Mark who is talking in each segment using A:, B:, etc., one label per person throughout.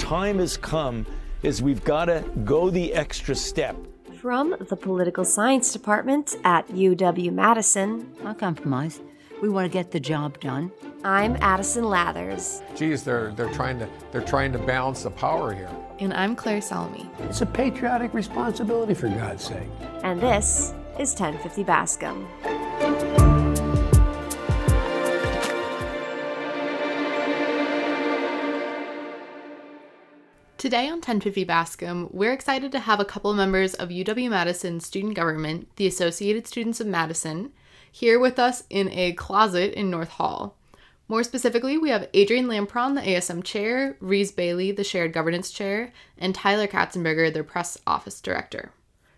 A: time has come is we've got to go the extra step.
B: From the Political Science Department at UW Madison,
C: Not compromise. We want to get the job done.
B: I'm Addison Lathers.
D: Geez, they're they're trying to they're trying to balance the power here.
E: And I'm Claire Salome.
F: It's a patriotic responsibility, for God's sake.
B: And this is 1050 Bascom.
E: Today on 1050 Bascom, we're excited to have a couple members of UW Madison student government, the Associated Students of Madison, here with us in a closet in North Hall. More specifically, we have Adrian Lampron, the ASM chair, Reese Bailey, the shared governance chair, and Tyler Katzenberger, their press office director.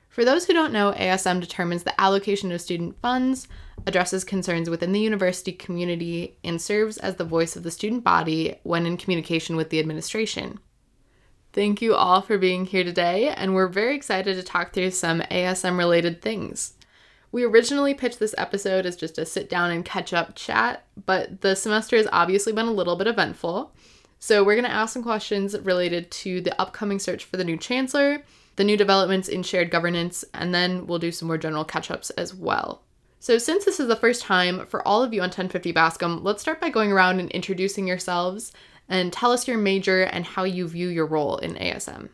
E: For those who don't know, ASM determines the allocation of student funds, addresses concerns within the university community, and serves as the voice of the student body when in communication with the administration. Thank you all for being here today, and we're very excited to talk through some ASM related things. We originally pitched this episode as just a sit down and catch up chat, but the semester has obviously been a little bit eventful. So, we're going to ask some questions related to the upcoming search for the new chancellor, the new developments in shared governance, and then we'll do some more general catch ups as well. So, since this is the first time for all of you on 1050 Bascom, let's start by going around and introducing yourselves and tell us your major and how you view your role in ASM.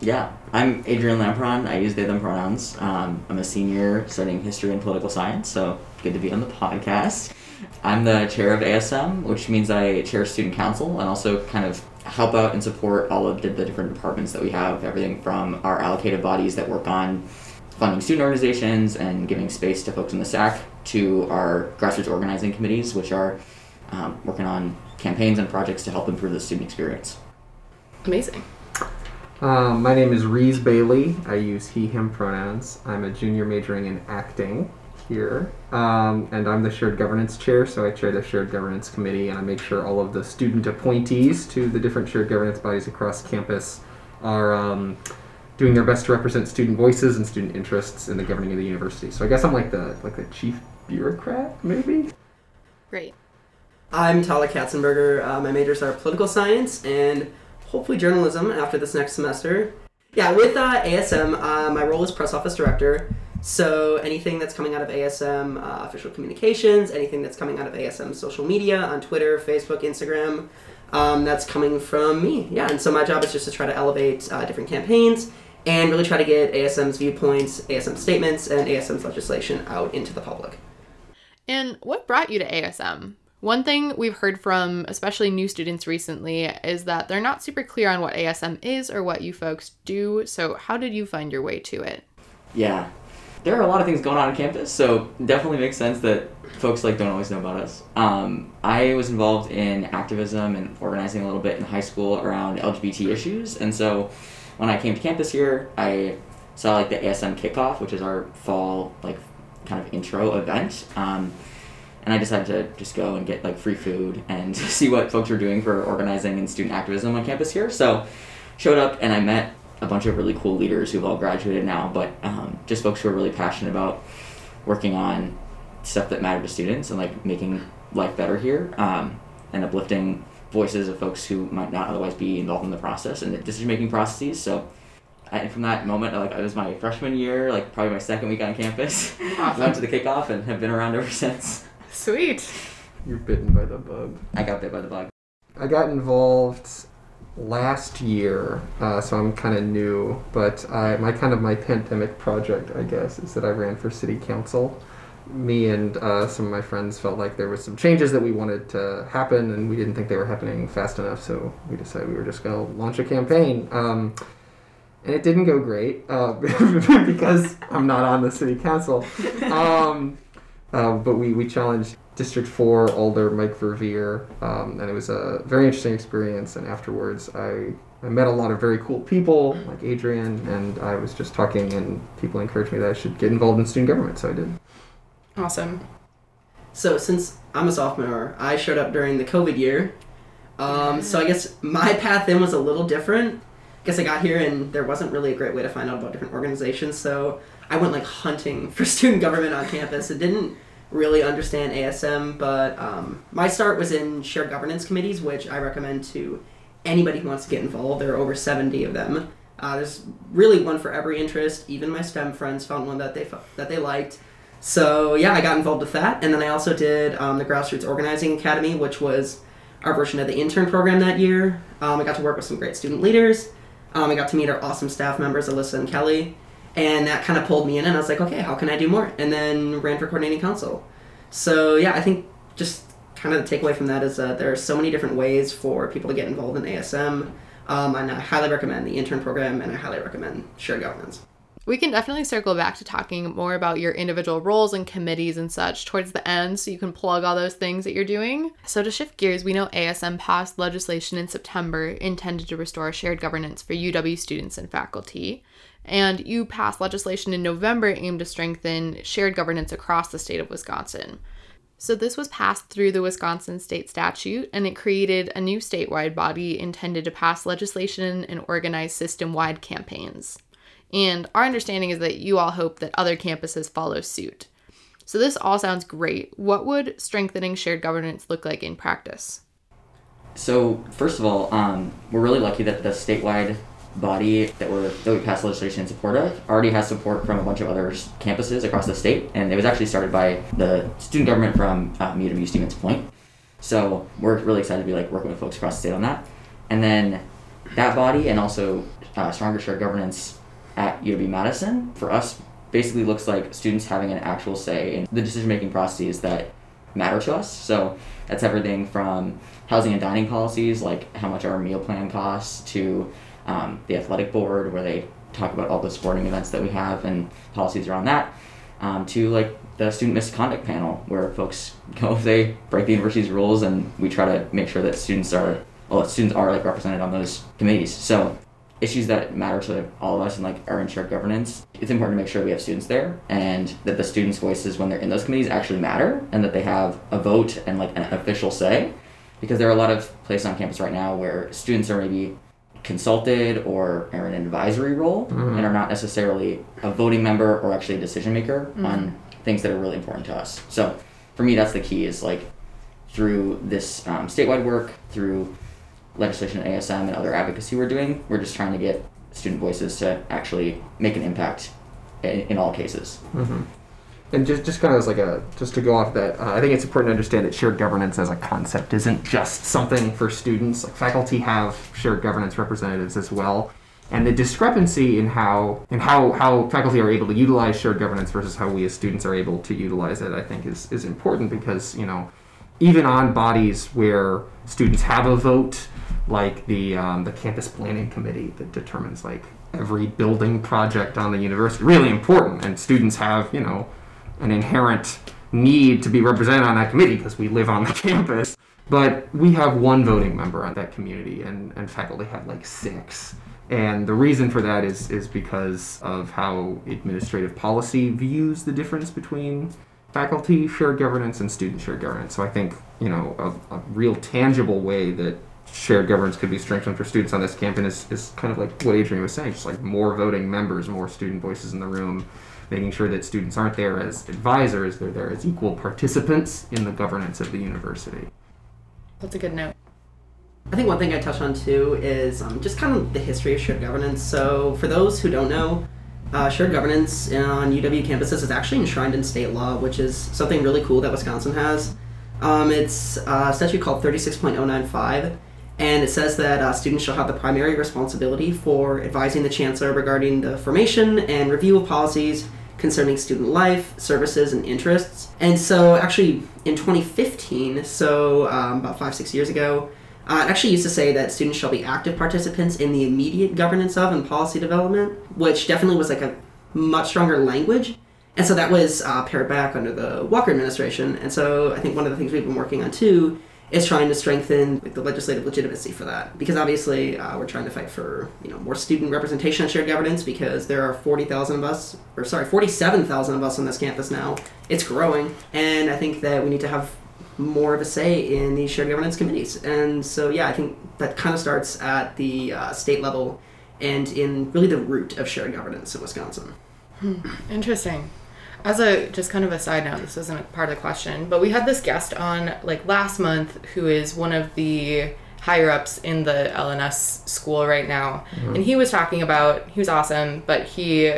G: Yeah, I'm Adrian Lampron. I use they, them pronouns. Um, I'm a senior studying history and political science, so good to be on the podcast. I'm the chair of ASM, which means I chair student council and also kind of help out and support all of the, the different departments that we have, everything from our allocated bodies that work on funding student organizations and giving space to folks in the SAC to our grassroots organizing committees, which are um, working on campaigns and projects to help improve the student experience.
E: Amazing.
H: Um, my name is Reese Bailey. I use he, him pronouns. I'm a junior majoring in acting here. Um, and I'm the shared governance chair, so I chair the shared governance committee and I make sure all of the student appointees to the different shared governance bodies across campus are um, doing their best to represent student voices and student interests in the governing of the university. So I guess I'm like the like the chief bureaucrat, maybe?
E: Great.
I: I'm Tyler Katzenberger. Uh, my majors are political science and hopefully journalism after this next semester. Yeah, with uh, ASM, uh, my role is press office director. So anything that's coming out of ASM uh, official communications, anything that's coming out of ASM social media on Twitter, Facebook, Instagram, um, that's coming from me. Yeah, and so my job is just to try to elevate uh, different campaigns and really try to get ASM's viewpoints, ASM statements, and ASM's legislation out into the public.
E: And what brought you to ASM? One thing we've heard from especially new students recently is that they're not super clear on what ASM is or what you folks do. So, how did you find your way to it?
G: Yeah, there are a lot of things going on on campus, so definitely makes sense that folks like don't always know about us. Um, I was involved in activism and organizing a little bit in high school around LGBT issues, and so when I came to campus here, I saw like the ASM kickoff, which is our fall like kind of intro event. Um, and I decided to just go and get like free food and see what folks were doing for organizing and student activism on campus here. So showed up and I met a bunch of really cool leaders who've all graduated now, but um, just folks who are really passionate about working on stuff that mattered to students and like making life better here um, and uplifting voices of folks who might not otherwise be involved in the process and the decision making processes. So I, from that moment, like it was my freshman year, like probably my second week on campus. I went to the kickoff and have been around ever since.
E: Sweet.
H: You're bitten by the bug.
G: I got bit by the bug.
H: I got involved last year, uh, so I'm kind of new. But I, my kind of my pandemic project, I guess, is that I ran for city council. Me and uh, some of my friends felt like there was some changes that we wanted to happen, and we didn't think they were happening fast enough. So we decided we were just going to launch a campaign. Um, and it didn't go great uh, because I'm not on the city council. Um, uh, but we, we challenged District 4 Alder Mike Verveer, um, and it was a very interesting experience. And afterwards, I, I met a lot of very cool people, like Adrian, and I was just talking, and people encouraged me that I should get involved in student government, so I did.
E: Awesome.
I: So since I'm a sophomore, I showed up during the COVID year. Um, so I guess my path in was a little different. Guess I got here and there wasn't really a great way to find out about different organizations, so I went like hunting for student government on campus. It didn't really understand ASM, but um, my start was in shared governance committees, which I recommend to anybody who wants to get involved. There are over 70 of them. Uh, there's really one for every interest. Even my STEM friends found one that they that they liked. So yeah, I got involved with that, and then I also did um, the Grassroots Organizing Academy, which was our version of the intern program that year. Um, I got to work with some great student leaders. Um, I got to meet our awesome staff members, Alyssa and Kelly, and that kind of pulled me in, and I was like, okay, how can I do more? And then ran for coordinating council. So yeah, I think just kind of the takeaway from that is that there are so many different ways for people to get involved in ASM. Um, and I highly recommend the intern program, and I highly recommend shared governance.
E: We can definitely circle back to talking more about your individual roles and committees and such towards the end so you can plug all those things that you're doing. So, to shift gears, we know ASM passed legislation in September intended to restore shared governance for UW students and faculty. And you passed legislation in November aimed to strengthen shared governance across the state of Wisconsin. So, this was passed through the Wisconsin state statute, and it created a new statewide body intended to pass legislation and organize system wide campaigns. And our understanding is that you all hope that other campuses follow suit. So, this all sounds great. What would strengthening shared governance look like in practice?
G: So, first of all, um, we're really lucky that the statewide body that we're that we passed legislation in support of already has support from a bunch of other campuses across the state, and it was actually started by the student government from um, UW Stevens Point. So we're really excited to be like working with folks across the state on that, and then that body and also uh, stronger shared governance at UW Madison for us basically looks like students having an actual say in the decision making processes that matter to us. So that's everything from housing and dining policies, like how much our meal plan costs, to um, the athletic board, where they talk about all the sporting events that we have and policies around that, um, to like the student misconduct panel, where folks go if they break the university's rules, and we try to make sure that students are well, students are like represented on those committees. So issues that matter to all of us and like our in shared governance, it's important to make sure we have students there and that the students' voices when they're in those committees actually matter and that they have a vote and like an official say. Because there are a lot of places on campus right now where students are maybe consulted or are in an advisory role and are not necessarily a voting member or actually a decision maker on things that are really important to us. So for me, that's the key is like through this um, statewide work, through legislation at ASM and other advocacy we're doing, we're just trying to get student voices to actually make an impact in, in all cases.
H: And just, just kind of as like a, just to go off that, uh, I think it's important to understand that shared governance as a concept isn't just something for students. Like faculty have shared governance representatives as well. And the discrepancy in how in how, how faculty are able to utilize shared governance versus how we as students are able to utilize it, I think is, is important because, you know, even on bodies where students have a vote, like the um, the campus planning committee that determines like every building project on the university, really important, and students have you know an inherent need to be represented on that committee because we live on the campus. But we have one voting member on that community, and, and faculty have like six. And the reason for that is is because of how administrative policy views the difference between faculty shared governance and student shared governance. So I think you know a, a real tangible way that shared governance could be strengthened for students on this campus is, is kind of like what Adrian was saying, just like more voting members, more student voices in the room, making sure that students aren't there as advisors, they're there as equal participants in the governance of the university.
E: That's a good note.
I: I think one thing I touch on too is um, just kind of the history of shared governance. So, for those who don't know, uh, shared governance on UW campuses is actually enshrined in state law, which is something really cool that Wisconsin has. Um, it's a statute called 36.095, and it says that uh, students shall have the primary responsibility for advising the chancellor regarding the formation and review of policies concerning student life, services, and interests. And so, actually, in 2015, so um, about five, six years ago, uh, it actually used to say that students shall be active participants in the immediate governance of and policy development, which definitely was like a much stronger language. And so that was uh, pared back under the Walker administration. And so I think one of the things we've been working on too is trying to strengthen like, the legislative legitimacy for that. Because obviously uh, we're trying to fight for you know more student representation on shared governance because there are 40,000 of us, or sorry, 47,000 of us on this campus now. It's growing. And I think that we need to have more of a say in these shared governance committees. And so, yeah, I think that kind of starts at the uh, state level and in really the root of shared governance in Wisconsin.
E: Interesting. As a just kind of a side note, this isn't part of the question, but we had this guest on like last month who is one of the higher ups in the L&S school right now, mm-hmm. and he was talking about he was awesome, but he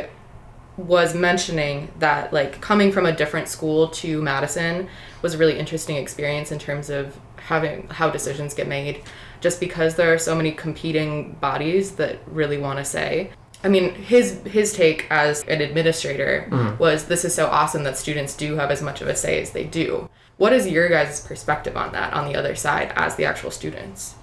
E: was mentioning that like coming from a different school to Madison was a really interesting experience in terms of having how decisions get made just because there are so many competing bodies that really want to say I mean his his take as an administrator mm. was this is so awesome that students do have as much of a say as they do. What is your guys' perspective on that on the other side as the actual students?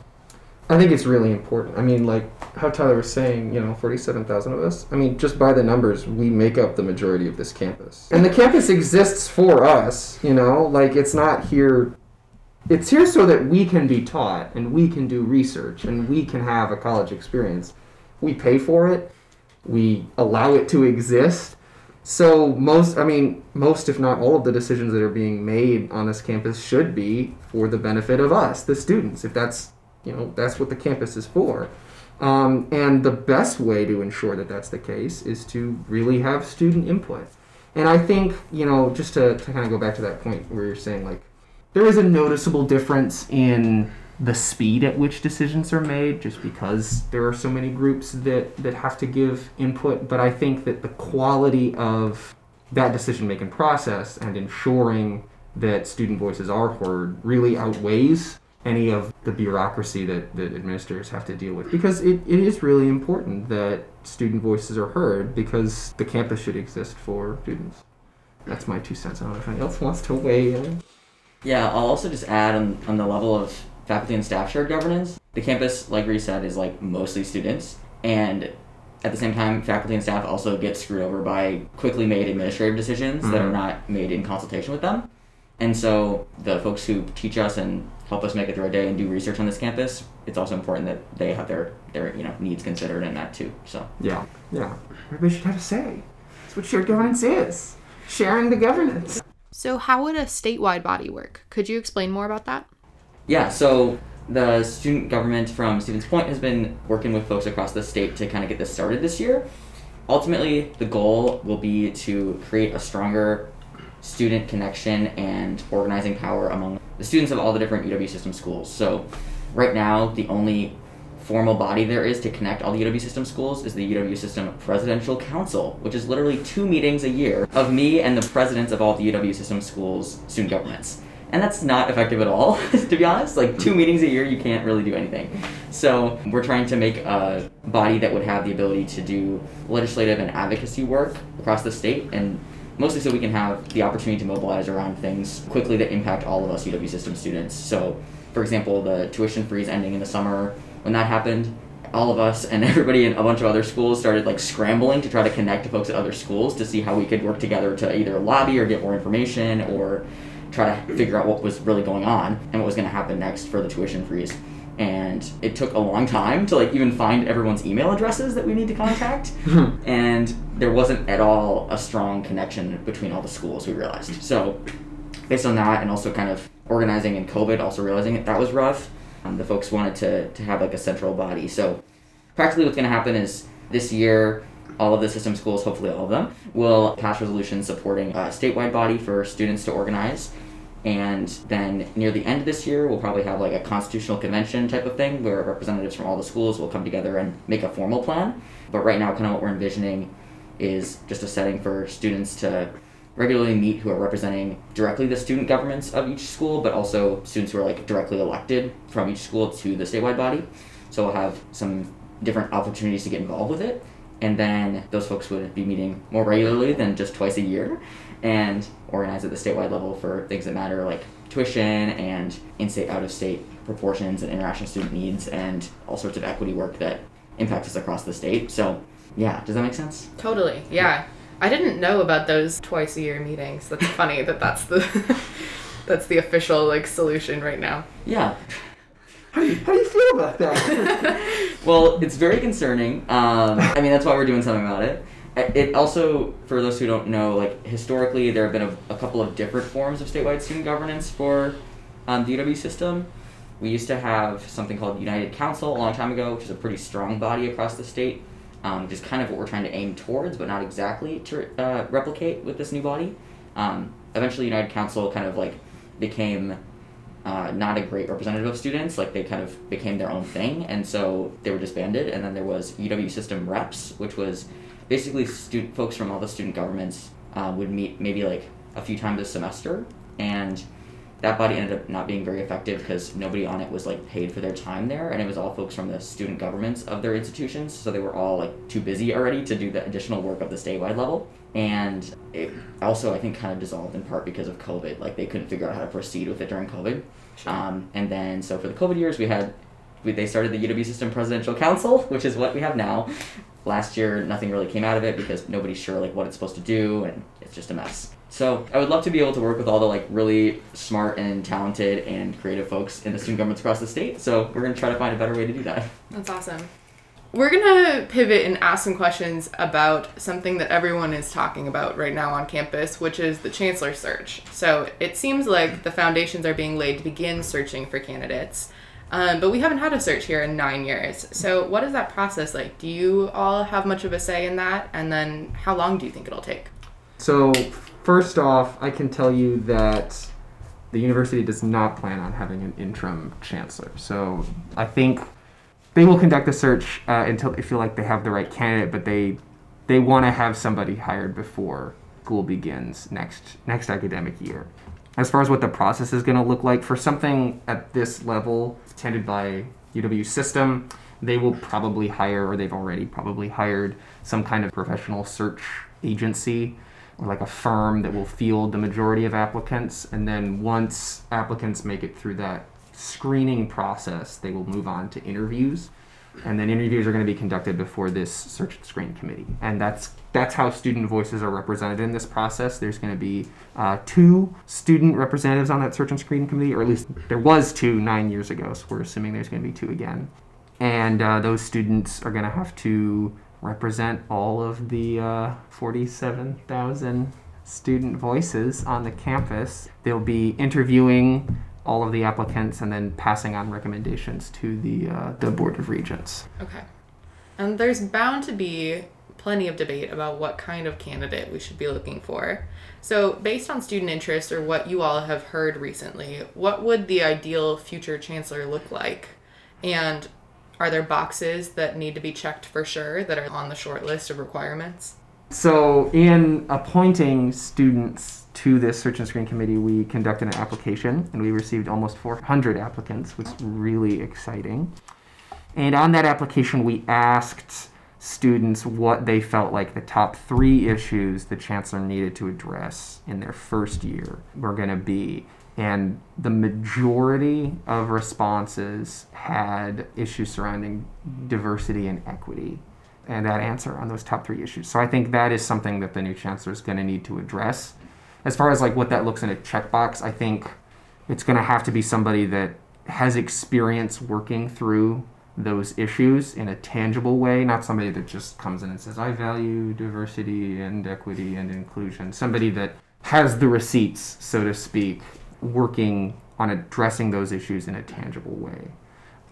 H: I think it's really important. I mean, like how Tyler was saying, you know, 47,000 of us. I mean, just by the numbers, we make up the majority of this campus. And the campus exists for us, you know, like it's not here. It's here so that we can be taught and we can do research and we can have a college experience. We pay for it, we allow it to exist. So, most, I mean, most, if not all of the decisions that are being made on this campus should be for the benefit of us, the students, if that's you know that's what the campus is for um, and the best way to ensure that that's the case is to really have student input and i think you know just to, to kind of go back to that point where you're saying like there is a noticeable difference in the speed at which decisions are made just because there are so many groups that that have to give input. But i think that the quality of that decision making process and ensuring that student voices are heard really outweighs any of the bureaucracy that, that administrators have to deal with. Because it, it is really important that student voices are heard because the campus should exist for students. That's my two cents. I don't know if anyone else wants to weigh in.
G: Yeah, I'll also just add on, on the level of faculty and staff shared governance. The campus, like Reese said, is like mostly students, and at the same time, faculty and staff also get screwed over by quickly made administrative decisions that are mm-hmm. not made in consultation with them. And so the folks who teach us and help us make it through our day and do research on this campus, it's also important that they have their, their you know needs considered in that too. So
H: yeah yeah everybody should have a say that's what shared governance is sharing the governance
E: So how would a statewide body work? Could you explain more about that?
G: Yeah, so the student government from Stevens Point has been working with folks across the state to kind of get this started this year. Ultimately, the goal will be to create a stronger student connection and organizing power among the students of all the different UW system schools. So, right now, the only formal body there is to connect all the UW system schools is the UW system Presidential Council, which is literally two meetings a year of me and the presidents of all the UW system schools student governments. And that's not effective at all, to be honest. Like two meetings a year, you can't really do anything. So we're trying to make a body that would have the ability to do legislative and advocacy work across the state, and mostly so we can have the opportunity to mobilize around things quickly that impact all of us UW system students. So, for example, the tuition freeze ending in the summer, when that happened, all of us and everybody in a bunch of other schools started like scrambling to try to connect to folks at other schools to see how we could work together to either lobby or get more information or try to figure out what was really going on and what was going to happen next for the tuition freeze. And it took a long time to like even find everyone's email addresses that we need to contact. and there wasn't at all a strong connection between all the schools, we realized. So based on that and also kind of organizing in COVID, also realizing that that was rough, um, the folks wanted to, to have like a central body. So practically what's going to happen is this year, all of the system schools, hopefully all of them, will pass resolutions supporting a statewide body for students to organize. And then near the end of this year, we'll probably have like a constitutional convention type of thing where representatives from all the schools will come together and make a formal plan. But right now, kind of what we're envisioning is just a setting for students to regularly meet who are representing directly the student governments of each school, but also students who are like directly elected from each school to the statewide body. So we'll have some different opportunities to get involved with it. And then those folks would be meeting more regularly than just twice a year and organize at the statewide level for things that matter like tuition and in state, out of state proportions and international student needs and all sorts of equity work that impacts us across the state. So, yeah, does that make sense?
E: Totally. Yeah. I didn't know about those twice a year meetings. That's funny that that's the that's the official like solution right now.
G: Yeah.
H: how do you, how do you feel about that
G: Well, it's very concerning. Um, I mean, that's why we're doing something about it. It also, for those who don't know, like historically, there have been a, a couple of different forms of statewide student governance for um, the UW system. We used to have something called United Council a long time ago, which is a pretty strong body across the state, um, which is kind of what we're trying to aim towards, but not exactly to uh, replicate with this new body. Um, eventually, United Council kind of like became uh, not a great representative of students. Like they kind of became their own thing, and so they were disbanded. And then there was UW System Reps, which was basically student folks from all the student governments uh, would meet maybe like a few times a semester, and that body ended up not being very effective because nobody on it was like paid for their time there, and it was all folks from the student governments of their institutions, so they were all like too busy already to do the additional work of the statewide level. And it also, I think, kind of dissolved in part because of COVID. Like they couldn't figure out how to proceed with it during COVID. Um, and then, so for the COVID years, we had we, they started the UW System Presidential Council, which is what we have now. Last year, nothing really came out of it because nobody's sure like what it's supposed to do, and it's just a mess. So I would love to be able to work with all the like really smart and talented and creative folks in the student governments across the state. So we're gonna try to find a better way to do that.
E: That's awesome. We're gonna pivot and ask some questions about something that everyone is talking about right now on campus, which is the chancellor search. So it seems like the foundations are being laid to begin searching for candidates. Um, but we haven't had a search here in nine years. So, what is that process like? Do you all have much of a say in that? And then, how long do you think it'll take?
H: So, first off, I can tell you that the university does not plan on having an interim chancellor. So, I think they will conduct a search uh, until they feel like they have the right candidate, but they they want to have somebody hired before school begins next next academic year. As far as what the process is going to look like for something at this level, attended by UW System, they will probably hire, or they've already probably hired, some kind of professional search agency or like a firm that will field the majority of applicants. And then once applicants make it through that screening process, they will move on to interviews. And then interviews are going to be conducted before this search and screen committee. And that's that's how student voices are represented in this process. There's going to be uh, two student representatives on that search and screening committee, or at least there was two nine years ago. So we're assuming there's going to be two again. And uh, those students are going to have to represent all of the uh, 47,000 student voices on the campus. They'll be interviewing all of the applicants and then passing on recommendations to the uh, the board of regents.
E: Okay. And there's bound to be plenty of debate about what kind of candidate we should be looking for. So, based on student interest or what you all have heard recently, what would the ideal future chancellor look like? And are there boxes that need to be checked for sure that are on the short list of requirements?
H: So, in appointing students to this search and screen committee, we conducted an application and we received almost 400 applicants, which is really exciting. And on that application, we asked students what they felt like the top three issues the chancellor needed to address in their first year were going to be. And the majority of responses had issues surrounding diversity and equity and that answer on those top three issues. So I think that is something that the new chancellor is going to need to address. As far as like what that looks in a checkbox, I think it's going to have to be somebody that has experience working through those issues in a tangible way, not somebody that just comes in and says, I value diversity and equity and inclusion. Somebody that has the receipts, so to speak, working on addressing those issues in a tangible way.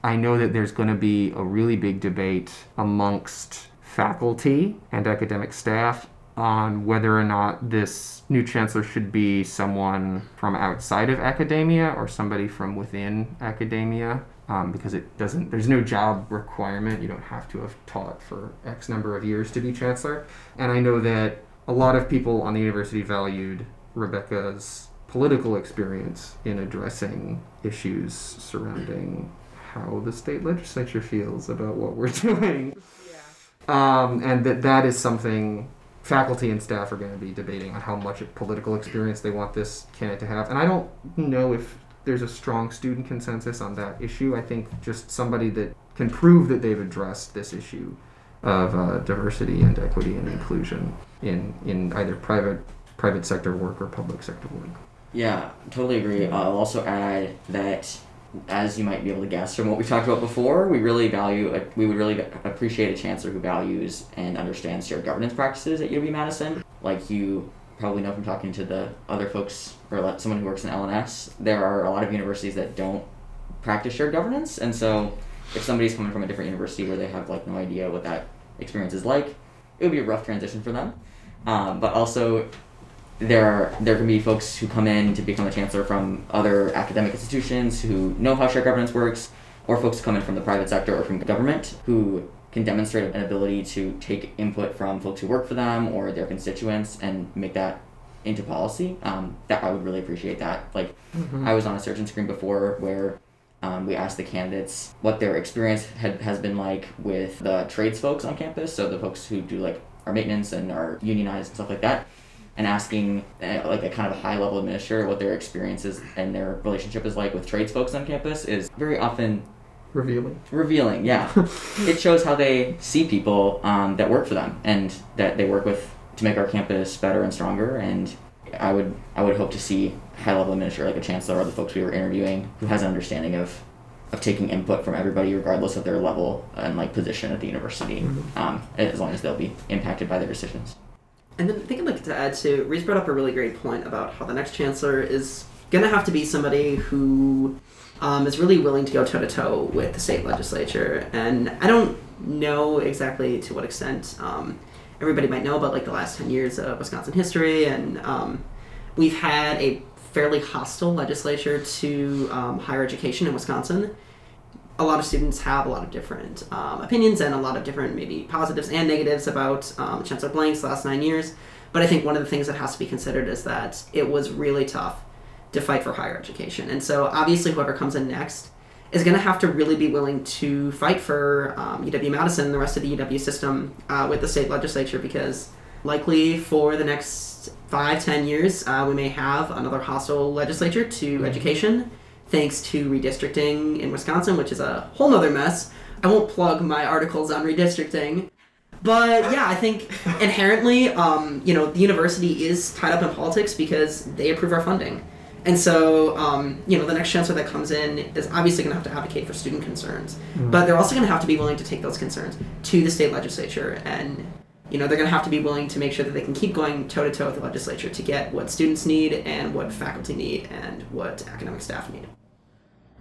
H: I know that there's going to be a really big debate amongst faculty and academic staff on whether or not this new chancellor should be someone from outside of academia or somebody from within academia. Um, because it doesn't, there's no job requirement. You don't have to have taught for X number of years to be chancellor. And I know that a lot of people on the university valued Rebecca's political experience in addressing issues surrounding how the state legislature feels about what we're doing. Yeah. Um, and that that is something faculty and staff are going to be debating on how much political experience they want this candidate to have. And I don't know if there's a strong student consensus on that issue. I think just somebody that can prove that they've addressed this issue of uh, diversity and equity and inclusion in, in either private private sector work or public sector work.
G: Yeah, totally agree. I'll also add that as you might be able to guess from what we talked about before, we really value, we would really appreciate a chancellor who values and understands shared governance practices at UW Madison. Like you probably know from talking to the other folks or someone who works in L&S, there are a lot of universities that don't practice shared governance, and so if somebody's coming from a different university where they have like no idea what that experience is like, it would be a rough transition for them. Um, but also there are there can be folks who come in to become a chancellor from other academic institutions who know how shared governance works, or folks who come in from the private sector or from government who can demonstrate an ability to take input from folks who work for them or their constituents and make that into policy. Um, that I would really appreciate that. Like I was on a search and screen before where um, we asked the candidates what their experience had, has been like with the trades folks on campus, so the folks who do like our maintenance and are unionized and stuff like that, and asking uh, like a kind of a high level administrator what their experiences and their relationship is like with trades folks on campus is very often
H: Revealing.
G: revealing. Yeah, it shows how they see people um, that work for them and that they work with to make our campus better and stronger. And I would I would hope to see high level administrator like a chancellor or the folks we were interviewing who has an understanding of of taking input from everybody regardless of their level and like position at the university, um, as long as they'll be impacted by their decisions.
I: And then I think I'd like to add to Reese brought up a really great point about how the next chancellor is gonna have to be somebody who um, is really willing to go toe to toe with the state legislature. And I don't know exactly to what extent um, everybody might know about like the last ten years of Wisconsin history, and um, we've had a fairly hostile legislature to um, higher education in Wisconsin a lot of students have a lot of different um, opinions and a lot of different maybe positives and negatives about um, Chancellor Blank's last nine years. But I think one of the things that has to be considered is that it was really tough to fight for higher education. And so obviously whoever comes in next is going to have to really be willing to fight for um, UW Madison and the rest of the UW system uh, with the state legislature because likely for the next five, ten years, uh, we may have another hostile legislature to education thanks to redistricting in Wisconsin, which is a whole nother mess. I won't plug my articles on redistricting. But yeah, I think inherently, um, you know, the university is tied up in politics because they approve our funding. And so, um, you know, the next chancellor that comes in is obviously going to have to advocate for student concerns, but they're also going to have to be willing to take those concerns to the state legislature. And, you know, they're going to have to be willing to make sure that they can keep going toe to toe with the legislature to get what students need and what faculty need and what academic staff need.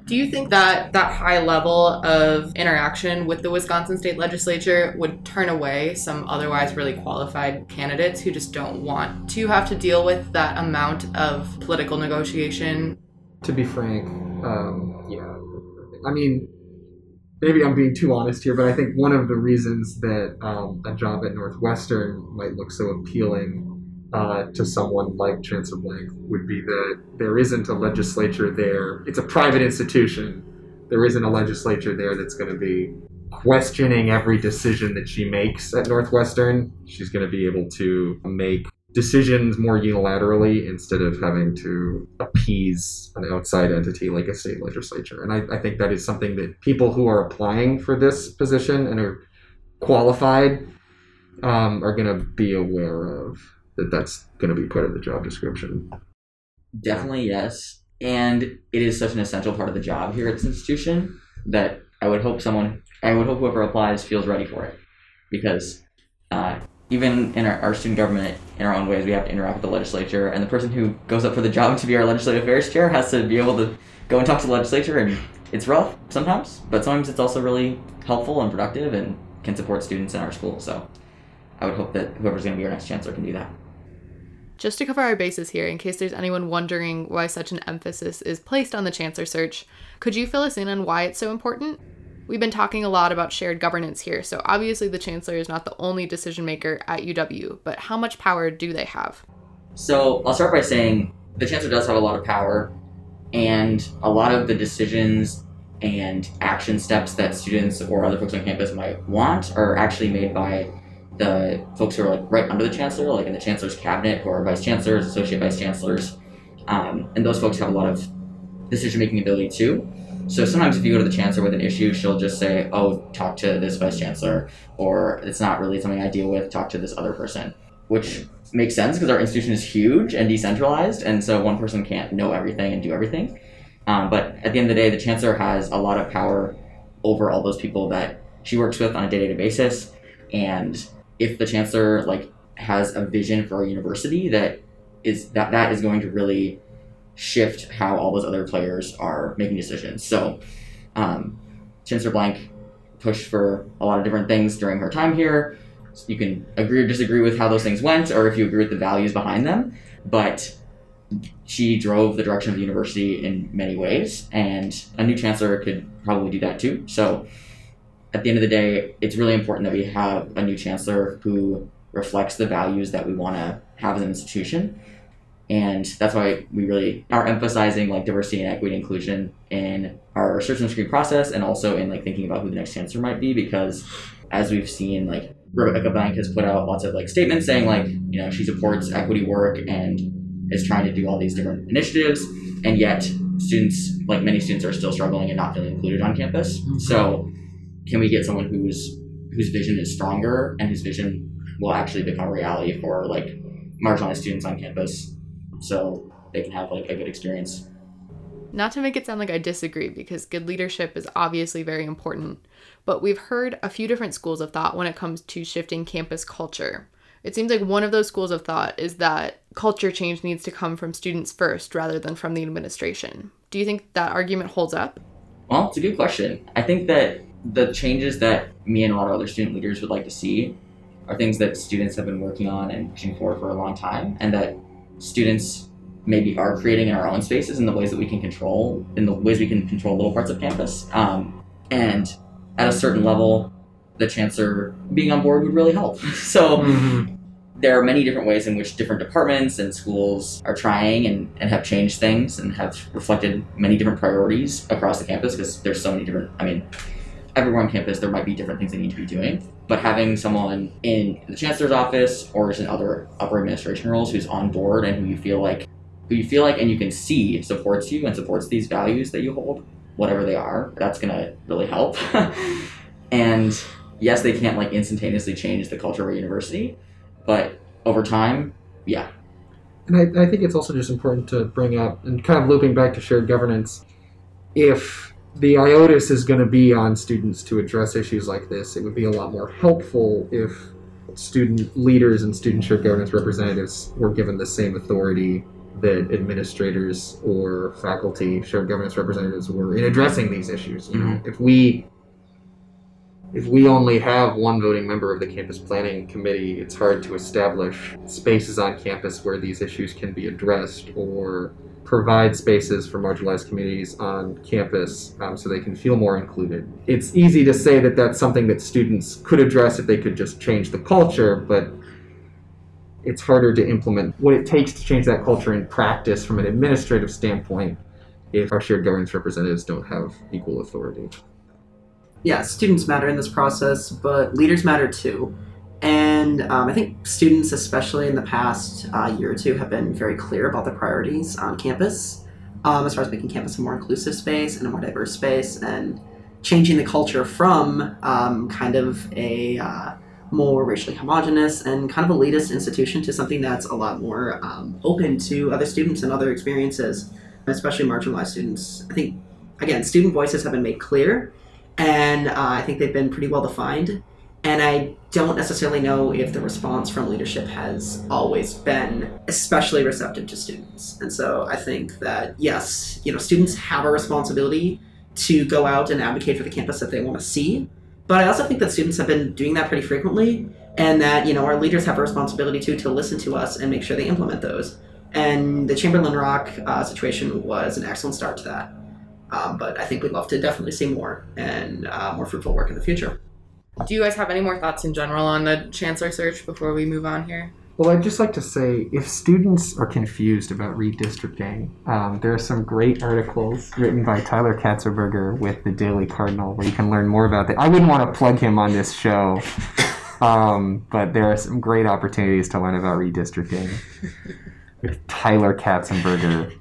E: Do you think that that high level of interaction with the Wisconsin state legislature would turn away some otherwise really qualified candidates who just don't want to have to deal with that amount of political negotiation?
H: To be frank, um, yeah. I mean, maybe I'm being too honest here, but I think one of the reasons that um, a job at Northwestern might look so appealing uh, to someone like Chancellor Blank would be that there isn't a legislature there. It's a private institution. There isn't a legislature there that's going to be questioning every decision that she makes at Northwestern. She's going to be able to make decisions more unilaterally instead of having to appease an outside entity like a state legislature. And I, I think that is something that people who are applying for this position and are qualified um, are going to be aware of that that's going to be part of the job description.
G: Definitely yes. And it is such an essential part of the job here at this institution that I would hope someone, I would hope whoever applies feels ready for it. Because uh, even in our, our student government, in our own ways, we have to interact with the legislature. And the person who goes up for the job to be our legislative affairs chair has to be able to go and talk to the legislature. And it's rough sometimes, but sometimes it's also really helpful and productive and can support students in our school. So I would hope that whoever's going to be our next chancellor can do that.
E: Just to cover our bases here, in case there's anyone wondering why such an emphasis is placed on the chancellor search, could you fill us in on why it's so important? We've been talking a lot about shared governance here, so obviously the chancellor is not the only decision maker at UW, but how much power do they have?
G: So I'll start by saying the chancellor does have a lot of power, and a lot of the decisions and action steps that students or other folks on campus might want are actually made by the folks who are like right under the chancellor, like in the chancellor's cabinet, who are vice chancellors, associate vice chancellors, um, and those folks have a lot of decision-making ability too. So sometimes if you go to the chancellor with an issue, she'll just say, "Oh, talk to this vice chancellor," or "It's not really something I deal with. Talk to this other person," which makes sense because our institution is huge and decentralized, and so one person can't know everything and do everything. Um, but at the end of the day, the chancellor has a lot of power over all those people that she works with on a day-to-day basis, and if the chancellor like has a vision for a university that is that that is going to really shift how all those other players are making decisions. So, um, Chancellor Blank pushed for a lot of different things during her time here. you can agree or disagree with how those things went, or if you agree with the values behind them. But she drove the direction of the university in many ways, and a new chancellor could probably do that too. So, at the end of the day, it's really important that we have a new chancellor who reflects the values that we want to have as an institution. And that's why we really are emphasizing like diversity and equity and inclusion in our search and screen process and also in like thinking about who the next chancellor might be because as we've seen like Rebecca Blank has put out lots of like statements saying like, you know, she supports equity work and is trying to do all these different initiatives and yet students like many students are still struggling and not feeling included on campus. Mm-hmm. So can we get someone whose whose vision is stronger and whose vision will actually become a reality for like marginalized students on campus so they can have like a good experience.
E: Not to make it sound like I disagree, because good leadership is obviously very important, but we've heard a few different schools of thought when it comes to shifting campus culture. It seems like one of those schools of thought is that culture change needs to come from students first rather than from the administration. Do you think that argument holds up?
G: Well, it's a good question. I think that the changes that me and a lot of other student leaders would like to see are things that students have been working on and pushing for for a long time, and that students maybe are creating in our own spaces in the ways that we can control, in the ways we can control little parts of campus. Um, and at a certain level, the chancellor being on board would really help. so
H: Mm-hmm.
G: there are many different ways in which different departments and schools are trying and, and have changed things and have reflected many different priorities across the campus because there's so many different, I mean, everywhere on campus there might be different things they need to be doing. But having someone in the chancellor's office or in other upper administration roles who's on board and who you feel like who you feel like and you can see supports you and supports these values that you hold, whatever they are, that's gonna really help. and yes, they can't like instantaneously change the culture of a university, but over time, yeah.
H: And I, I think it's also just important to bring up, and kind of looping back to shared governance, if the IOTUS is going to be on students to address issues like this, it would be a lot more helpful if student leaders and student shared governance representatives were given the same authority that administrators or faculty shared governance representatives were in addressing these issues. You know, mm-hmm. if we if we only have one voting member of the campus planning committee, it's hard to establish spaces on campus where these issues can be addressed or provide spaces for marginalized communities on campus um, so they can feel more included. It's easy to say that that's something that students could address if they could just change the culture, but it's harder to implement what it takes to change that culture in practice from an administrative standpoint if our shared governance representatives don't have equal authority.
I: Yeah, students matter in this process, but leaders matter too. And um, I think students, especially in the past uh, year or two, have been very clear about the priorities on campus um, as far as making campus a more inclusive space and a more diverse space and changing the culture from um, kind of a uh, more racially homogenous and kind of elitist institution to something that's a lot more um, open to other students and other experiences, especially marginalized students. I think, again, student voices have been made clear and uh, I think they've been pretty well defined. And I don't necessarily know if the response from leadership has always been especially receptive to students. And so I think that yes, you know, students have a responsibility to go out and advocate for the campus that they want to see. But I also think that students have been doing that pretty frequently, and that you know our leaders have a responsibility too to listen to us and make sure they implement those. And the Chamberlain Rock uh, situation was an excellent start to that. Um, but I think we'd love to definitely see more and uh, more fruitful work in the future.
E: Do you guys have any more thoughts in general on the chancellor search before we move on here?
H: Well, I'd just like to say if students are confused about redistricting, um, there are some great articles written by Tyler Katzenberger with the Daily Cardinal where you can learn more about that. I wouldn't want to plug him on this show, um, but there are some great opportunities to learn about redistricting with Tyler Katzenberger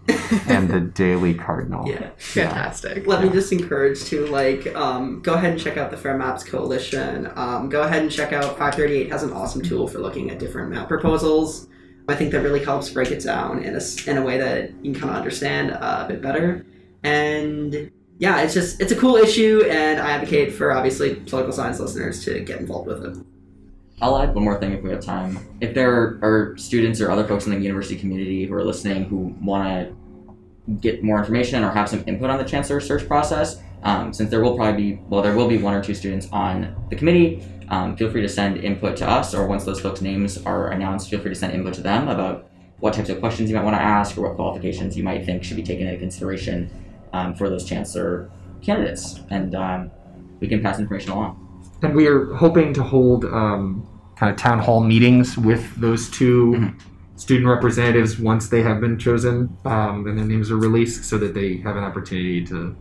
H: and the Daily Cardinal.
I: Yeah.
E: Fantastic.
I: Let me just encourage to like um, go ahead and check out the Fair Maps Coalition. Um, go ahead and check out 538 has an awesome tool for looking at different map proposals. I think that really helps break it down in a, s- in a way that you can kind of understand uh, a bit better. And yeah, it's just it's a cool issue, and I advocate for obviously political science listeners to get involved with it.
G: I'll add one more thing if we have time. If there are students or other folks in the university community who are listening who want to get more information or have some input on the chancellor search process, um, since there will probably be well, there will be one or two students on the committee. um, feel free to send input to us, or once those folks' names are announced, feel free to send input to them about what types of questions you might want to ask or what qualifications you might think should be taken into consideration um, for those chancellor candidates. And um, we can pass information along.
H: And we are hoping to hold um, kind of town hall meetings with those 2
G: Mhm.
H: student representatives once they have been chosen um, and their names are released so that they have an opportunity to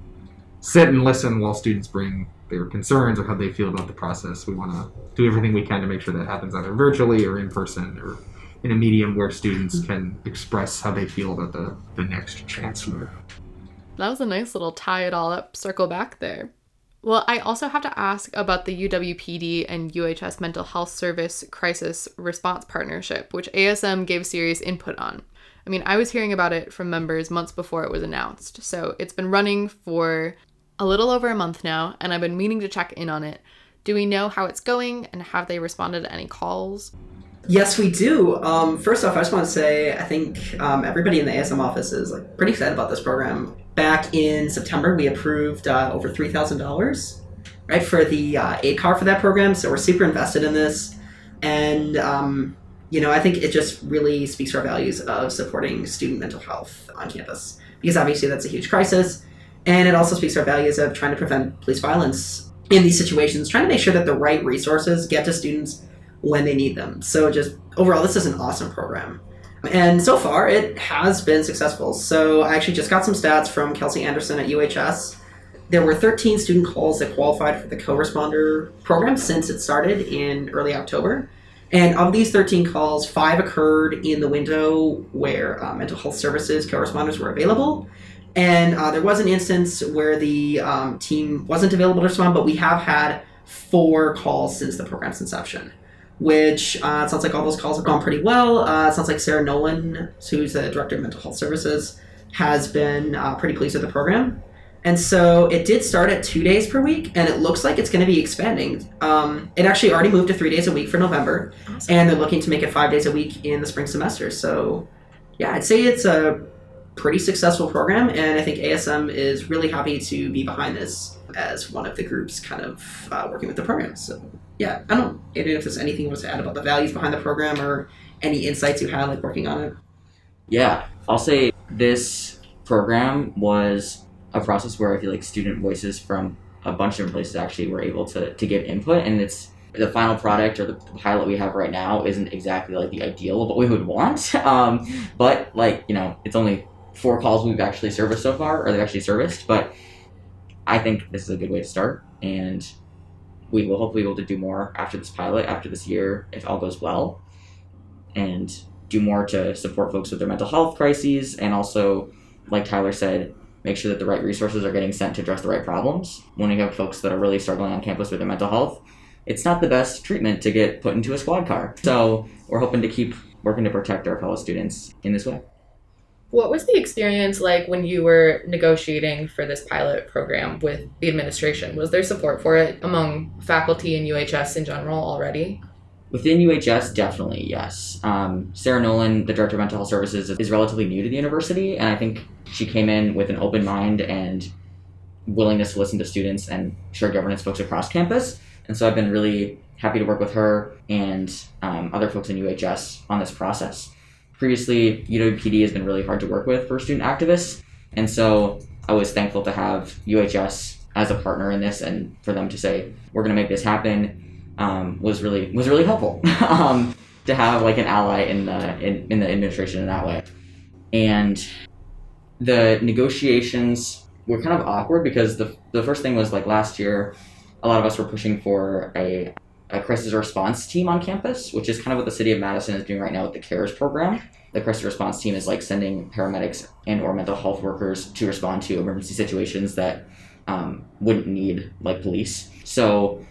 H: sit and listen while students bring their concerns or how they feel about the process. We want to do everything we can to make sure that happens either virtually or in person or in a medium where students can express how they feel about the, the next chancellor.
E: That was a nice little tie it all up, circle back there. Well, I also have to ask about the UWPD and UHS Mental Health Service Crisis Response Partnership, which ASM gave serious input on. I mean, I was hearing about it from members months before it was announced, so it's been running for a little over a month now, and I've been meaning to check in on it. Do we know how it's going, and have they responded to any calls?
I: Yes, we do. Um, first off, I just want to say I think um, everybody in the ASM office is like pretty excited about this program. Back in September, we approved uh, over three thousand dollars, right, for the uh, aid car for that program. So we're super invested in this, and um, you know I think it just really speaks to our values of supporting student mental health on campus because obviously that's a huge crisis, and it also speaks to our values of trying to prevent police violence in these situations, trying to make sure that the right resources get to students when they need them. So just overall, this is an awesome program. And so far, it has been successful. So I actually just got some stats from Kelsey Anderson at UHS. There were 13 student calls that qualified for the co-responder program since it started in early October. And of these 13 calls, five occurred in the window where uh, mental health services co-responders were available. And uh, there was an instance where the um, team wasn't available to respond, but we have had four calls since the program's inception which uh, it sounds like all those calls have gone pretty well. Uh, it sounds like Sarah Nolan, who's the director of mental health services, has been uh, pretty pleased with the program. And so it did start at two days per week, and it looks like it's going to be expanding. Um, it actually already moved to three days a week for November, and they're looking to make it five days a week in the spring semester. So, yeah, I'd say it's a pretty successful program, and I think ASM is really happy to be behind this as one of the groups kind of uh, working with the program. So, yeah, I don't know if there's anything you want to add about the values behind the program or any insights you had like working on it.
G: Yeah, I'll say this program was a process where I feel like student voices from a bunch of different places actually were able to, to give input, and it's the final product or the pilot we have right now isn't exactly like the ideal of what we would want. Um, but like you know, it's only four calls we've actually serviced so far, or they've actually serviced. But I think this is a good way to start, and we will hopefully be able to do more after this pilot, after this year, if all goes well, and do more to support folks with their mental health crises, and also, like Tyler said, make sure that the right resources are getting sent to address the right problems. When we have folks that are really struggling on campus with their mental health, it's not the best treatment to get put into a squad car. So we're hoping to keep working to protect our fellow students in this way.
E: What was the experience like when you were negotiating for this pilot program with the administration? Was there support for it among faculty and UHS in general already?
G: Within UHS, definitely, yes. Um, Sarah Nolan, the director of mental health services, is relatively new to the university, and I think she came in with an open mind and willingness to listen to students and shared governance folks across campus. And so I've been really happy to work with her and um, other folks in UHS on this process. Previously, UWPD has been really hard to work with for student activists, and so I was thankful to have UHS as a partner in this and for them to say, we're going to make this happen um, was really was really helpful um, to have like an ally in the in, in the administration in that way. And the negotiations were kind of awkward because the the first thing was like last year, a lot of us were pushing for a a crisis response team on campus, which is kind of what the city of Madison is doing right now with the CARES program. The crisis response team is like sending paramedics and or mental health workers to respond to emergency situations that um, wouldn't need like police. So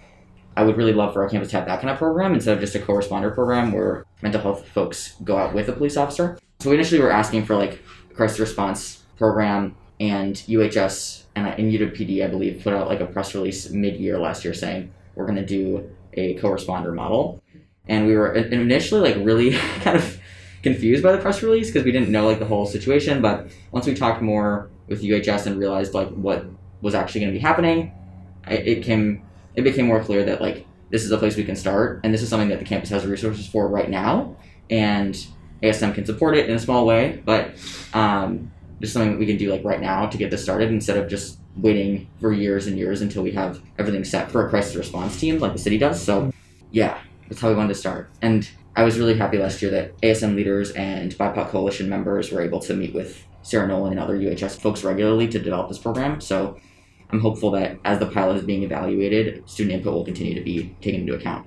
G: I would really love for our campus to have that kind of program instead of just a co-responder program where mental health folks go out with a police officer. So we initially were asking for like a crisis response program and UHS and, and UWPD, I believe, put out like a press release mid-year last year saying we're going to do a co-responder model. And we were initially like really kind of confused by the press release because we didn't know like the whole situation. But once we talked more with UHS and realized like what was actually going to be happening, it, came it became more clear that like this is a place we can start, and this is something that the campus has resources for right now, and ASM can support it in a small way, but um, just something that we can do like right now to get this started instead of just waiting for years and years until we have everything set for a crisis response team like the city does. So, yeah, that's how we wanted to start. And I was really happy last year that ASM leaders and BIPOC coalition members were able to meet with Sarah Nolan and other UHS folks regularly to develop this program. So I'm hopeful that as the pilot is being evaluated, student input will continue to be taken into account.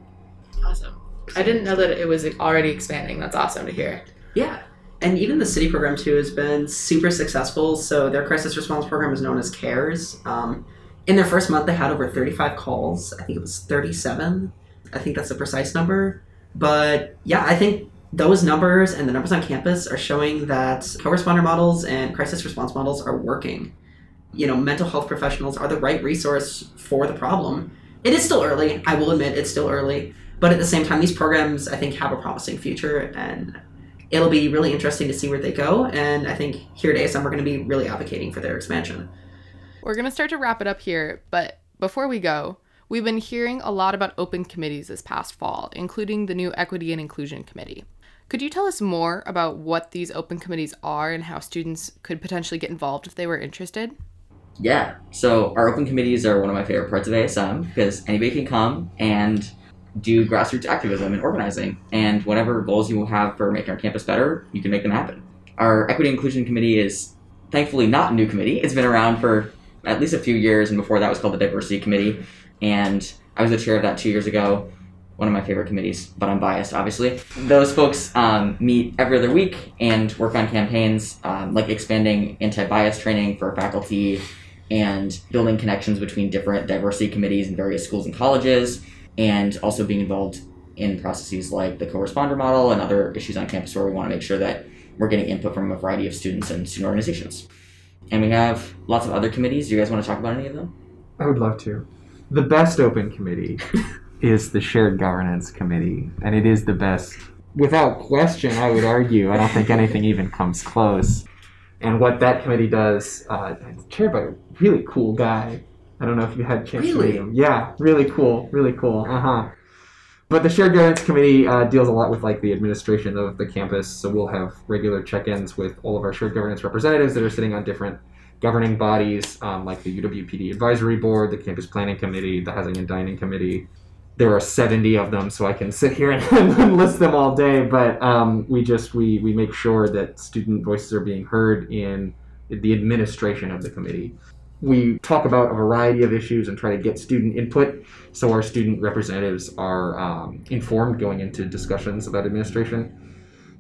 E: Awesome. I didn't know that it was already expanding. That's awesome to hear.
I: Yeah. And even the city program too has been super successful. So their crisis response program is known as CARES. Um, in their first month, they had over 35 calls. I think it was 37. I think that's the precise number. But yeah, I think those numbers and the numbers on campus are showing that co-responder models and crisis response models are working. You know, mental health professionals are the right resource for the problem. It is still early. I will admit it's still early. But at the same time, these programs, I think, have a promising future, and it'll be really interesting to see where they go. And I think here at ASM, we're going to be really advocating for their expansion.
E: We're going to start to wrap it up here, but before we go, we've been hearing a lot about open committees this past fall, including the new Equity and Inclusion Committee. Could you tell us more about what these open committees are and how students could potentially get involved if they were interested?
G: Yeah, so our open committees are one of my favorite parts of ASM because anybody can come and do grassroots activism and organizing. And whatever goals you have for making our campus better, you can make them happen. Our Equity Inclusion Committee is thankfully not a new committee. It's been around for at least a few years, and before that was called the Diversity Committee. And I was the chair of that two years ago. One of my favorite committees, but I'm biased, obviously. Those folks um, meet every other week and work on campaigns um, like expanding anti bias training for faculty and building connections between different diversity committees in various schools and colleges and also being involved in processes like the co-responder model and other issues on campus where we want to make sure that we're getting input from a variety of students and student organizations. And we have lots of other committees. Do you guys want to talk about any of them?
H: I would love to. The best open committee is the Shared Governance Committee, and it is the best. Without question, I would argue. I don't think anything even comes close. And what that committee does, uh, it's chaired by a really cool guy I don't know if you had a chance
I: really?
H: to meet him. Yeah, really cool, really cool. Uh huh. But the shared governance committee uh, deals a lot with like the administration of the campus. So we'll have regular check-ins with all of our shared governance representatives that are sitting on different governing bodies, um, like the UWPD advisory board, the campus planning committee, the housing and dining committee. There are 70 of them, so I can sit here and list them all day. But um, we just we we make sure that student voices are being heard in the administration of the committee we talk about a variety of issues and try to get student input so our student representatives are um, informed going into discussions about administration.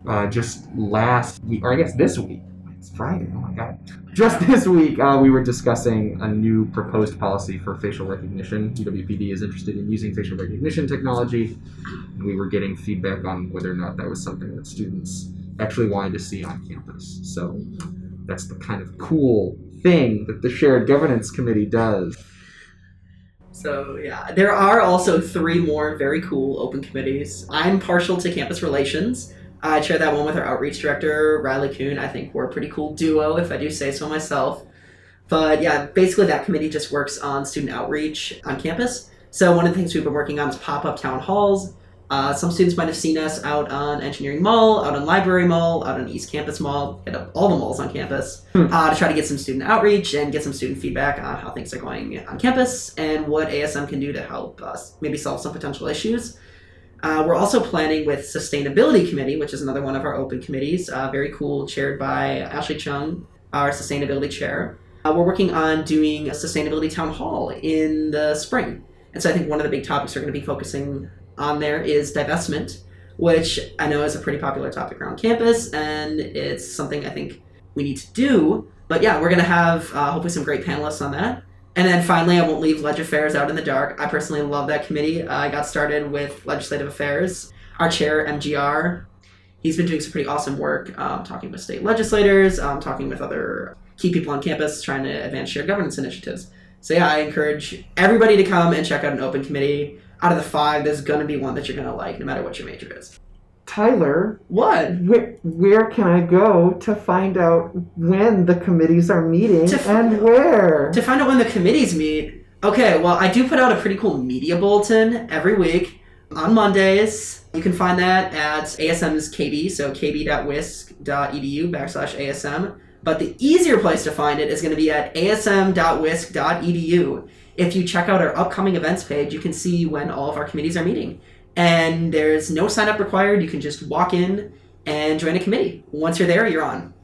H: Uh, just last week, or I guess this week, it's Friday, oh my god. Just this week, uh, we were discussing a new proposed policy for facial recognition. UWPD is interested in using facial recognition technology, and we were getting feedback on whether or not that was something that students actually wanted to see on campus. So that's the kind of cool thing that the shared governance committee does.
I: So yeah, there are also three more very cool open committees. I'm partial to campus relations. I chair that one with our outreach director, Riley Kuhn. I think we're a pretty cool duo, if I do say so myself. But yeah, basically that committee just works on student outreach on campus. So one of the things we've been working on is pop-up town halls, uh, some students might have seen us out on Engineering Mall, out on Library Mall, out on East Campus Mall, hit up all the malls on campus hmm. uh, to try to get some student outreach and get some student feedback on how things are going on campus and what ASM can do to help us maybe solve some potential issues. Uh, we're also planning with Sustainability Committee, which is another one of our open committees, uh, very cool, chaired by Ashley Chung, our sustainability chair. Uh, we're working on doing a sustainability town hall in the spring. And so I think one of the big topics we're going to be focusing on there is divestment, which I know is a pretty popular topic around campus, and it's something I think we need to do. But yeah, we're going to have uh, hopefully some great panelists on that. And then finally, I won't leave Ledge Affairs out in the dark. I personally love that committee. Uh, I got started with Legislative Affairs. Our chair, MGR, he's been doing some pretty awesome work um, talking with state legislators, um, talking with other key people on campus, trying to advance shared governance initiatives. So yeah, I encourage everybody to come and check out an open committee out of the five, there's gonna be one that you're gonna like, no matter what your major is.
H: Tyler,
I: what?
H: Where, where can I go to find out when the committees are meeting
I: To f-
H: and where?
I: To find out when the committees meet, Okay, well, I do put out a pretty cool media bulletin every week on Mondays. You can find that at ASM's KB, so kb.wisc.edu backslash ASM. But the easier place to find it is going to be at asm.wisc.edu. If you check out our upcoming events page, you can see when all of our committees are meeting. And there's no sign up required. You can just walk in and join a committee. Once you're there, you're on.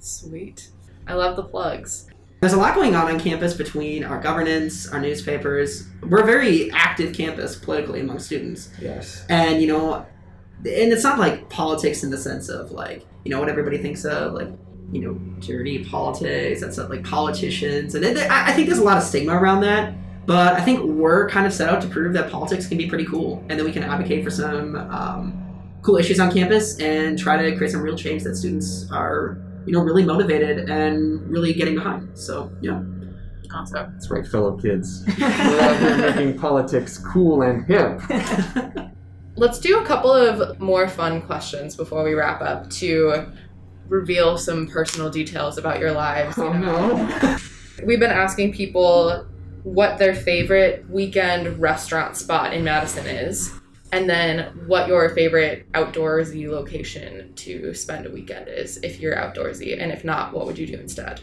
E: Sweet. I love the plugs.
I: There's a lot going on on campus between our governance, our newspapers. We're a very active campus politically among students.
H: Yes.
I: And, you know, and it's not like politics in the sense of like, you know, what everybody thinks of, like, you know, dirty politics, that's not like politicians. And it, I I think there's a lot of stigma around that. But I think we're kind of set out to prove that politics can be pretty cool and that we can advocate for some um, cool issues on campus and try to create some real change that students are, you know, really motivated and really getting behind. So, yeah.
E: Awesome.
H: That's right, fellow kids. We're out here making politics cool and hip.
E: Let's do a couple of more fun questions before we wrap up to reveal some personal details about your lives. you
H: Oh
E: know?
H: no.
E: We've been asking people what their favorite weekend restaurant spot in Madison is, and then what your favorite outdoorsy location to spend a weekend is if you're outdoorsy, and if not, what would you do instead?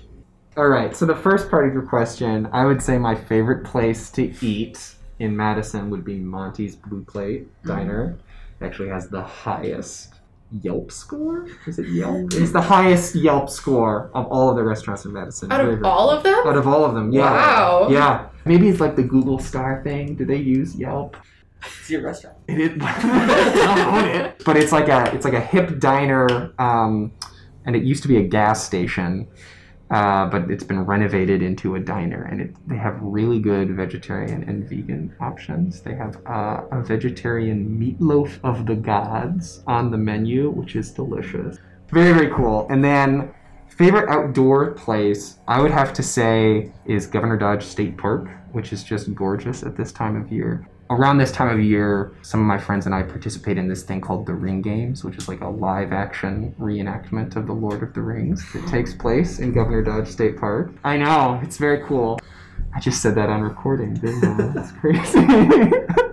H: All right. So the first part of your question, I would say my favorite place to eat in Madison would be Monty's Blue Plate mm. Diner. It actually has the highest Yelp score. Is it Yelp? It's the highest Yelp score of all of the restaurants in Madison.
E: Out of all of them?
H: Out of all of them, yeah.
E: Wow.
H: Yeah. Maybe it's like the Google star thing. Do they use Yelp?
G: It's your restaurant.
H: It is. I don't own it. But it's like a it's like a hip diner, um, and it used to be a gas station, uh, but it's been renovated into a diner, and it, they have really good vegetarian and vegan options. They have uh, a vegetarian meatloaf of the gods on the menu, which is delicious. Very very cool. And then favorite outdoor place I would have to say is Governor Dodge State Park, which is just gorgeous at this time of year around this time of year, some of my friends and I participate in this thing called the Ring Games, which is like a live action reenactment of the Lord of the Rings that takes place in Governor Dodge State Park. I know, it's very cool. I just said that on recording, didn't I? That's crazy.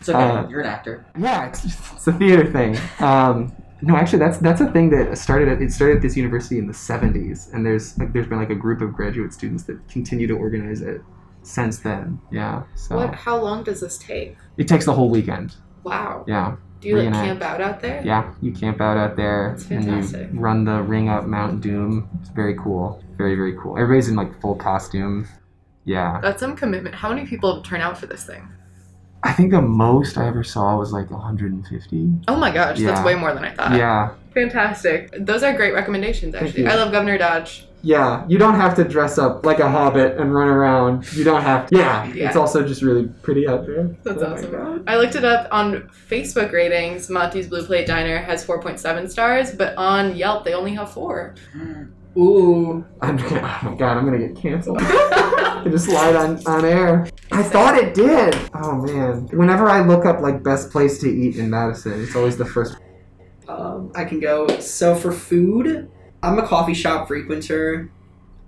G: It's okay.
H: Uh,
G: You're an actor.
H: yeah, it's, it's a theater thing. Um, no, actually, that's that's a thing that started at it started at this university in the '70s, and there's like there's been like a group of graduate students that continue to organize it since then. Yeah, so
E: What? How long does this take?
H: it takes the whole weekend.
E: Wow.
H: Yeah.
E: Do you like camp out out there?
H: Yeah, you camp out out there
E: That's
H: and you run the ring up Mount Doom. It's very cool. Very, very cool. Everybody's in like full costume. Yeah.
E: That's some commitment. How many people turn out for this thing?
H: I think the most I ever saw was like 150.
E: Oh my gosh,
H: Yeah.
E: that's way more than I thought.
H: Yeah.
E: Fantastic. Those are great recommendations, actually. I love Governor Dodge.
H: Yeah. You don't have to dress up like a hobbit and run around. You don't have to. Yeah.
E: Yeah.
H: It's also just really pretty out there.
E: That's
H: Oh
E: awesome. I looked it up on Facebook ratings. Monty's Blue Plate Diner has 4.7 stars, but on Yelp, they only have four.
I: Ooh.
H: I'm oh my god, I'm gonna get canceled. I just lied on, on air. I thought it did. Oh man. Whenever I look up like best place to eat in Madison, it's always the first
I: Um, I can go. So for food, I'm a coffee shop frequenter.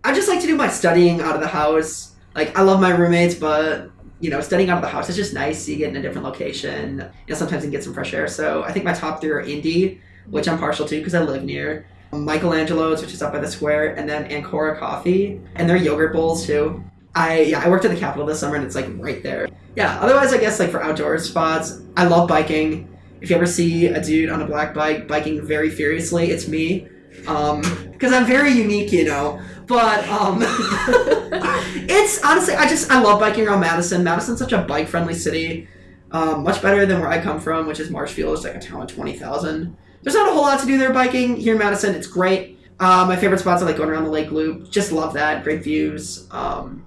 I: I just like to do my studying out of the house. Like I love my roommates, but you know, studying out of the house is just nice. You get in a different location. You know, sometimes you can get some fresh air. So I think my top three are Indie, which I'm partial to because I live near. Michelangelo's, which is up by the square, and then Ancora Coffee, and their yogurt bowls too. I yeah, I worked at the Capitol this summer, and it's like right there. Yeah. Otherwise, I guess like for outdoor spots, I love biking. If you ever see a dude on a black bike biking very furiously, it's me. Um, because I'm very unique, you know. But um, it's honestly, I just I love biking around Madison. Madison's such a bike friendly city. Um, much better than where I come from, which is Marshfield. It's like a town of twenty thousand. There's not a whole lot to do there biking here in Madison. It's great. Uh, my favorite spots are like going around the Lake Loop. Just love that. Great views. Um,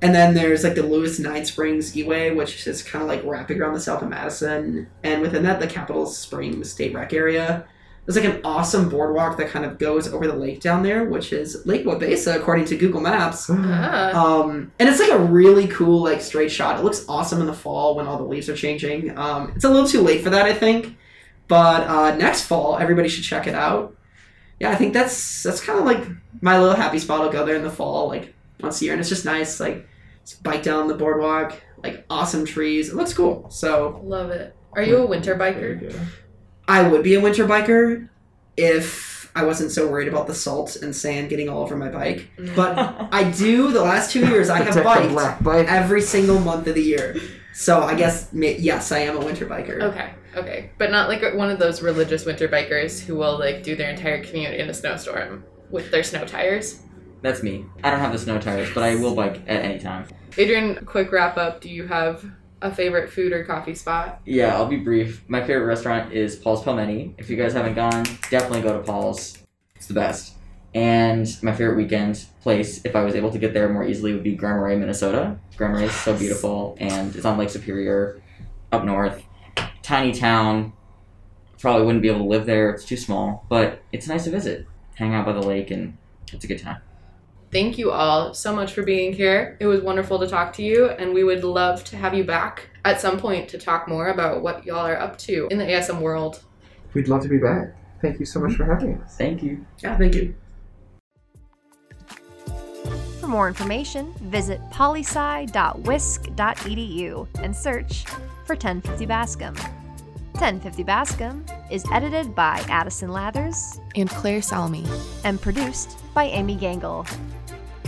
I: and then there's like the Lewis Nine Springs E-Way, which is kind of like wrapping around the south of Madison. And within that, the Capital Springs State Rec area. There's like an awesome boardwalk that kind of goes over the lake down there, which is Lake Waubesa, according to Google Maps.
E: Ah.
I: Um, and it's like a really cool, like straight shot. It looks awesome in the fall when all the leaves are changing. Um, it's a little too late for that, I think. But uh, next fall, everybody should check it out. Yeah, I think that's that's kind of like my little happy spot. I'll go there in the fall, like once a year, and it's just nice. Like Just bike down the boardwalk, like awesome trees. It looks cool. So
E: Love it. Are you a winter biker?
I: I would be a winter biker if I wasn't so worried about the salt and sand getting all over my bike. But I do. The last two years, I have biked
H: black bike.
I: every single month of the year. So I guess yes, I am a winter biker.
E: Okay, okay, but not like one of those religious winter bikers who will like do their entire commute in a snowstorm with their snow tires.
G: That's me. I don't have the snow tires, but I will bike at any time.
E: Adrian, quick wrap up. Do you have a favorite food or coffee spot?
G: Yeah, I'll be brief. My favorite restaurant is Paul's Pel'meni. If you guys haven't gone, definitely go to Paul's. It's the best. And my favorite weekend place, if I was able to get there more easily, would be Grand Marais, Minnesota. Grand Marais is so beautiful, and it's on Lake Superior, up north. Tiny town. Probably wouldn't be able to live there. It's too small, but it's nice to visit. Hang out by the lake, and it's a good time.
E: Thank you all so much for being here. It was wonderful to talk to you, and we would love to have you back at some point to talk more about what y'all are up to in the ASM world.
H: We'd love to be back. Thank you so much for having us.
G: Thank you.
I: Yeah, thank you.
B: For more information, visit polysci.wisc.edu and search for 1050 Bascom. 1050 Bascom is edited by Addison Lathers
E: And Claire Salmi.
B: and produced by Amy Gangle.